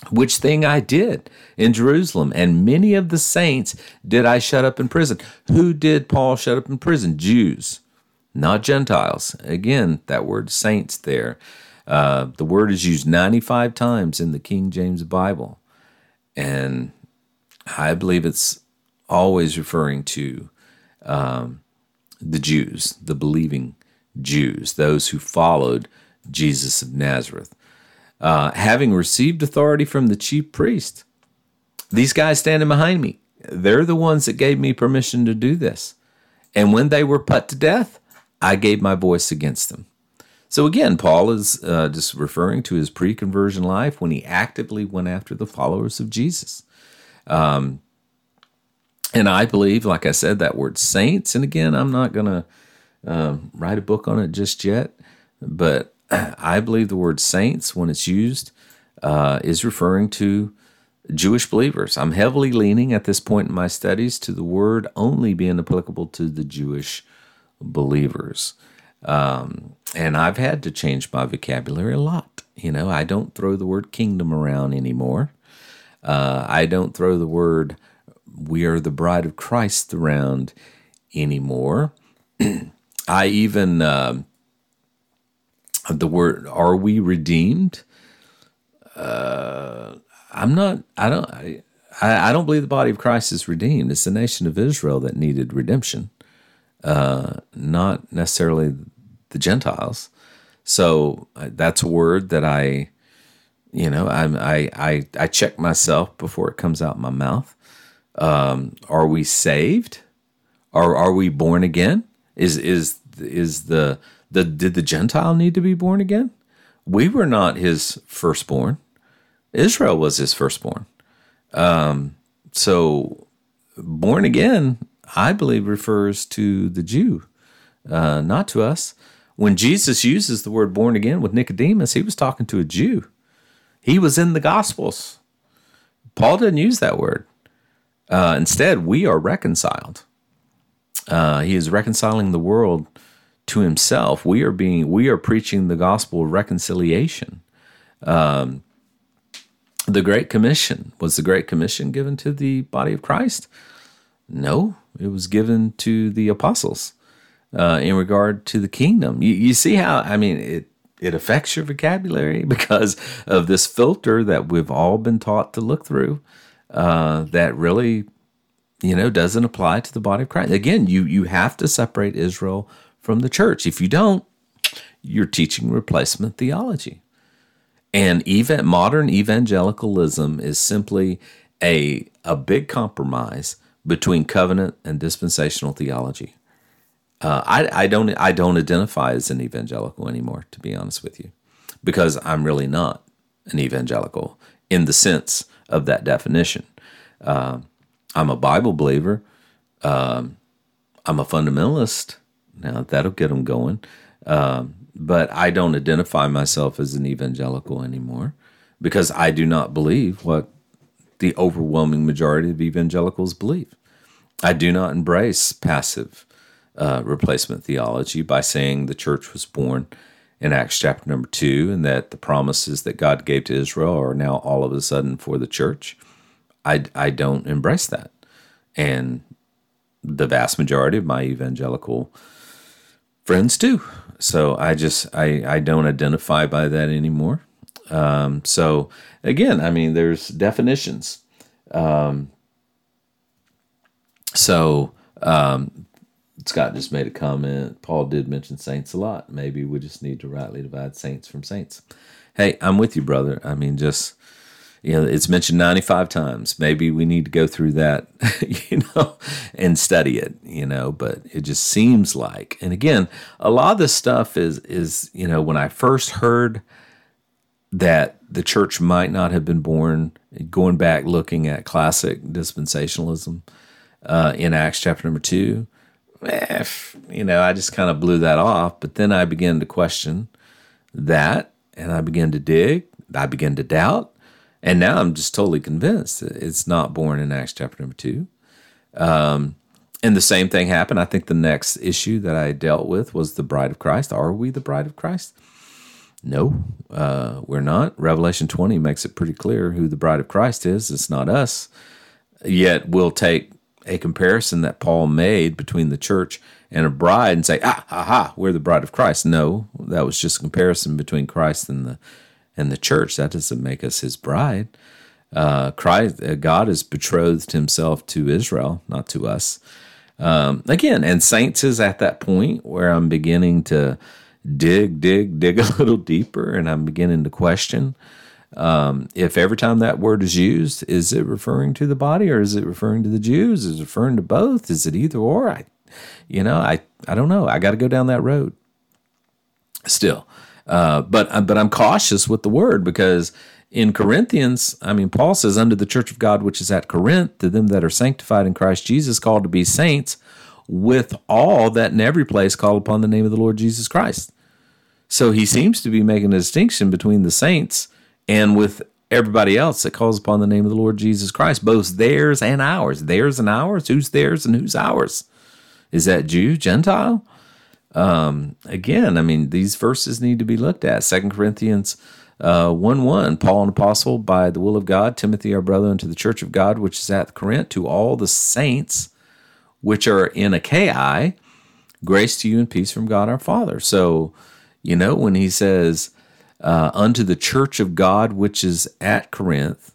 which thing I did in Jerusalem, and many of the saints did I shut up in prison. Who did Paul shut up in prison? Jews, not Gentiles. Again, that word saints there. Uh, the word is used 95 times in the King James Bible. And I believe it's always referring to um, the Jews, the believing Jews, those who followed Jesus of Nazareth uh, having received authority from the chief priest. These guys standing behind me, they're the ones that gave me permission to do this. And when they were put to death, I gave my voice against them. So again, Paul is uh, just referring to his pre conversion life when he actively went after the followers of Jesus. Um, and I believe, like I said, that word saints, and again, I'm not going to um, write a book on it just yet, but I believe the word saints, when it's used, uh, is referring to Jewish believers. I'm heavily leaning at this point in my studies to the word only being applicable to the Jewish believers. Um, and I've had to change my vocabulary a lot. You know, I don't throw the word kingdom around anymore. Uh, I don't throw the word we are the bride of Christ around anymore. I even, uh, the word, are we redeemed? Uh, I'm not, I don't, I, I don't believe the body of Christ is redeemed. It's the nation of Israel that needed redemption, uh, not necessarily the Gentiles. So uh, that's a word that I, you know, I I I, I check myself before it comes out my mouth. Um, are we saved? Are are we born again? Is is is the the did the Gentile need to be born again? We were not his firstborn. Israel was his firstborn. Um, so born again, I believe, refers to the Jew, uh, not to us. When Jesus uses the word born again with Nicodemus, he was talking to a Jew. He was in the Gospels. Paul didn't use that word. Uh, instead, we are reconciled. Uh, he is reconciling the world to himself. We are being we are preaching the gospel of reconciliation. Um, the Great Commission was the Great Commission given to the body of Christ? No, it was given to the apostles uh, in regard to the kingdom. You, you see how I mean it. It affects your vocabulary because of this filter that we've all been taught to look through. Uh, that really, you know, doesn't apply to the body of Christ. Again, you you have to separate Israel from the church. If you don't, you're teaching replacement theology. And even modern evangelicalism is simply a a big compromise between covenant and dispensational theology. Uh, I, I don't I don't identify as an evangelical anymore, to be honest with you, because I'm really not an evangelical in the sense of that definition. Uh, I'm a Bible believer. Um, I'm a fundamentalist. Now that'll get them going. Um, but I don't identify myself as an evangelical anymore because I do not believe what the overwhelming majority of evangelicals believe. I do not embrace passive uh, replacement theology by saying the church was born in Acts chapter number two and that the promises that God gave to Israel are now all of a sudden for the church. I, I don't embrace that. And the vast majority of my evangelical friends do. So I just I I don't identify by that anymore. Um, so again, I mean, there's definitions. Um, so um, Scott just made a comment. Paul did mention saints a lot. Maybe we just need to rightly divide saints from saints. Hey, I'm with you, brother. I mean, just you know, it's mentioned 95 times. Maybe we need to go through that, you know, and study it, you know, but it just seems like, and again, a lot of this stuff is, is, you know, when I first heard that the church might not have been born, going back looking at classic dispensationalism uh, in Acts chapter number two, eh, you know, I just kind of blew that off. But then I began to question that and I began to dig, I began to doubt and now I'm just totally convinced that it's not born in Acts chapter number two. Um, and the same thing happened. I think the next issue that I dealt with was the bride of Christ. Are we the bride of Christ? No, uh, we're not. Revelation 20 makes it pretty clear who the bride of Christ is. It's not us. Yet we'll take a comparison that Paul made between the church and a bride and say, ah, ha, ha, we're the bride of Christ. No, that was just a comparison between Christ and the and the church. That doesn't make us his bride. Uh, Christ, uh, God has betrothed himself to Israel, not to us. Um, again, and saints is at that point where I'm beginning to dig, dig, dig a little deeper, and I'm beginning to question um, if every time that word is used, is it referring to the body or is it referring to the Jews? Is it referring to both? Is it either or? I, you know, I I don't know. I got to go down that road still. Uh, but uh, but I'm cautious with the word because in Corinthians, I mean, Paul says, "Under the church of God which is at Corinth, to them that are sanctified in Christ Jesus, called to be saints, with all that in every place call upon the name of the Lord Jesus Christ." So he seems to be making a distinction between the saints and with everybody else that calls upon the name of the Lord Jesus Christ, both theirs and ours. Theirs and ours. Who's theirs and who's ours? Is that Jew, Gentile? Um, again, I mean, these verses need to be looked at. Second Corinthians uh, 1 1, Paul, an apostle by the will of God, Timothy, our brother, unto the church of God, which is at Corinth, to all the saints which are in Achaia, grace to you and peace from God our Father. So, you know, when he says, uh, unto the church of God which is at Corinth,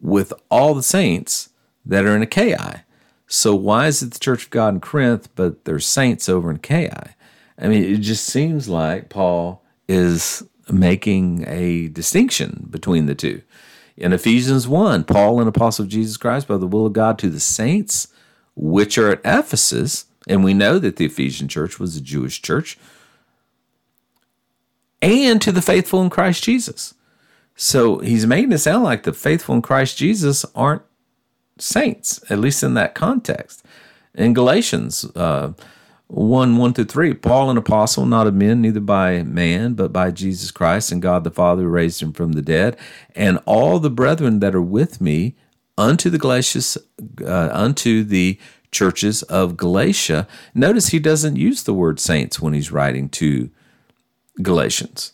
with all the saints that are in Achaia. So why is it the church of God in Corinth, but there's saints over in Achaia? I mean, it just seems like Paul is making a distinction between the two. In Ephesians 1, Paul, an apostle of Jesus Christ by the will of God to the saints which are at Ephesus, and we know that the Ephesian church was a Jewish church, and to the faithful in Christ Jesus. So he's making it sound like the faithful in Christ Jesus aren't saints, at least in that context. In Galatians uh, 1 1 through 3, Paul, an apostle, not of men, neither by man, but by Jesus Christ and God the Father who raised him from the dead, and all the brethren that are with me unto the Galatians, uh, unto the churches of Galatia. Notice he doesn't use the word saints when he's writing to Galatians,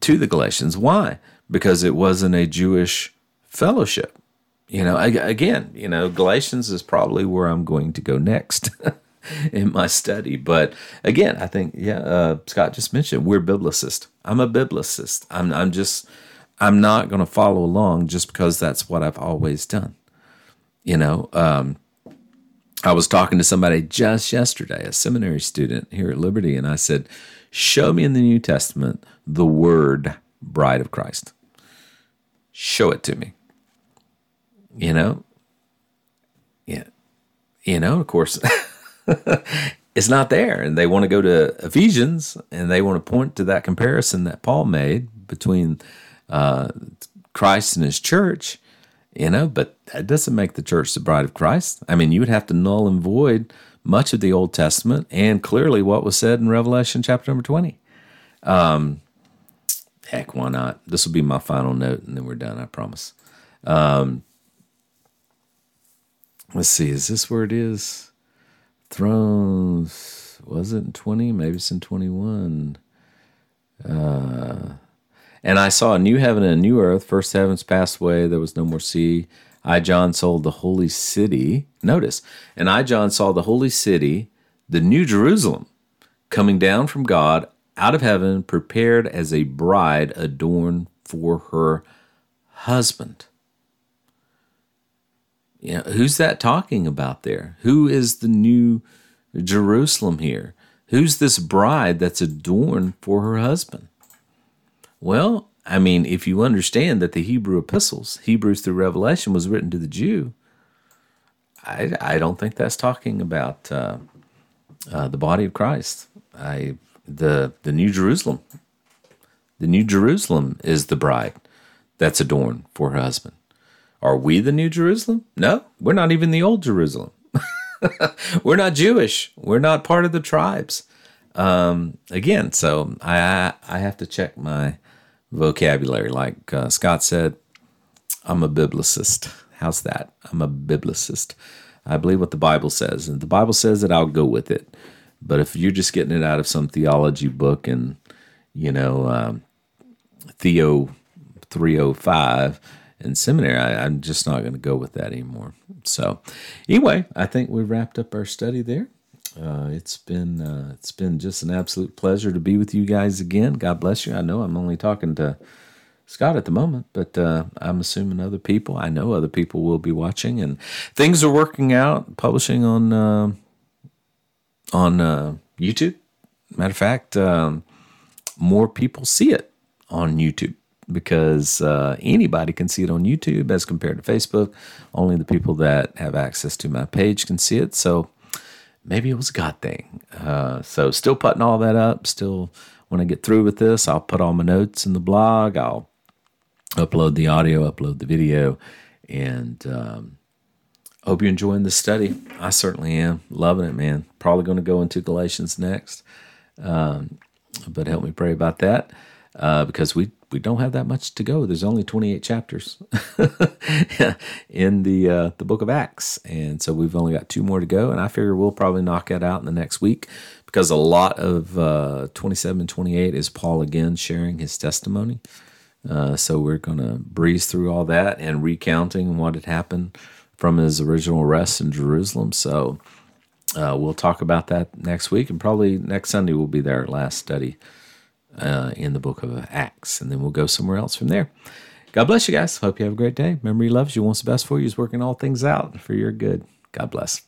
to the Galatians. Why? Because it wasn't a Jewish fellowship. You know, again, you know, Galatians is probably where I'm going to go next in my study. But again, I think, yeah, uh, Scott just mentioned we're biblicist. I'm a biblicist. I'm, I'm just, I'm not going to follow along just because that's what I've always done. You know, um, I was talking to somebody just yesterday, a seminary student here at Liberty, and I said, Show me in the New Testament the word bride of Christ. Show it to me. You know? Yeah. You know, of course, it's not there. And they want to go to Ephesians and they want to point to that comparison that Paul made between uh, Christ and his church, you know, but that doesn't make the church the bride of Christ. I mean, you would have to null and void much of the Old Testament and clearly what was said in Revelation chapter number 20. Um, heck, why not? This will be my final note and then we're done, I promise. Um, let's see, is this where it is? Thrones, was it in 20? Maybe it's in 21. Uh, and I saw a new heaven and a new earth. First heavens passed away, there was no more sea. I, John, saw the holy city. Notice, and I, John, saw the holy city, the new Jerusalem, coming down from God out of heaven, prepared as a bride adorned for her husband. You know, who's that talking about there? Who is the new Jerusalem here? Who's this bride that's adorned for her husband? Well, I mean, if you understand that the Hebrew epistles, Hebrews through Revelation, was written to the Jew, I, I don't think that's talking about uh, uh, the body of Christ. I the the New Jerusalem, the New Jerusalem is the bride that's adorned for her husband. Are we the New Jerusalem? No, we're not even the Old Jerusalem. we're not Jewish. We're not part of the tribes. Um, again, so I I have to check my vocabulary. Like uh, Scott said, I'm a biblicist. How's that? I'm a biblicist. I believe what the Bible says, and the Bible says that I'll go with it. But if you're just getting it out of some theology book and you know um, Theo 305 in seminary, I, I'm just not going to go with that anymore. So, anyway, I think we wrapped up our study there. Uh, it's been uh, it's been just an absolute pleasure to be with you guys again. God bless you. I know I'm only talking to Scott at the moment, but uh, I'm assuming other people. I know other people will be watching, and things are working out. Publishing on uh, on uh, YouTube. Matter of fact, um, more people see it on YouTube because uh, anybody can see it on YouTube as compared to Facebook. Only the people that have access to my page can see it. So maybe it was a God thing. Uh, so still putting all that up. Still, when I get through with this, I'll put all my notes in the blog. I'll upload the audio, upload the video, and um, hope you're enjoying the study. I certainly am loving it, man. Probably going to go into Galatians next, um, but help me pray about that uh, because we we don't have that much to go. There's only 28 chapters in the uh, the book of Acts, and so we've only got two more to go. And I figure we'll probably knock it out in the next week because a lot of uh, 27 and 28 is Paul again sharing his testimony. Uh, so we're going to breeze through all that and recounting what had happened from his original arrest in Jerusalem. So uh, we'll talk about that next week, and probably next Sunday we'll be their last study uh, in the book of Acts, and then we'll go somewhere else from there. God bless you guys. Hope you have a great day. Memory loves you, wants the best for you, is working all things out for your good. God bless.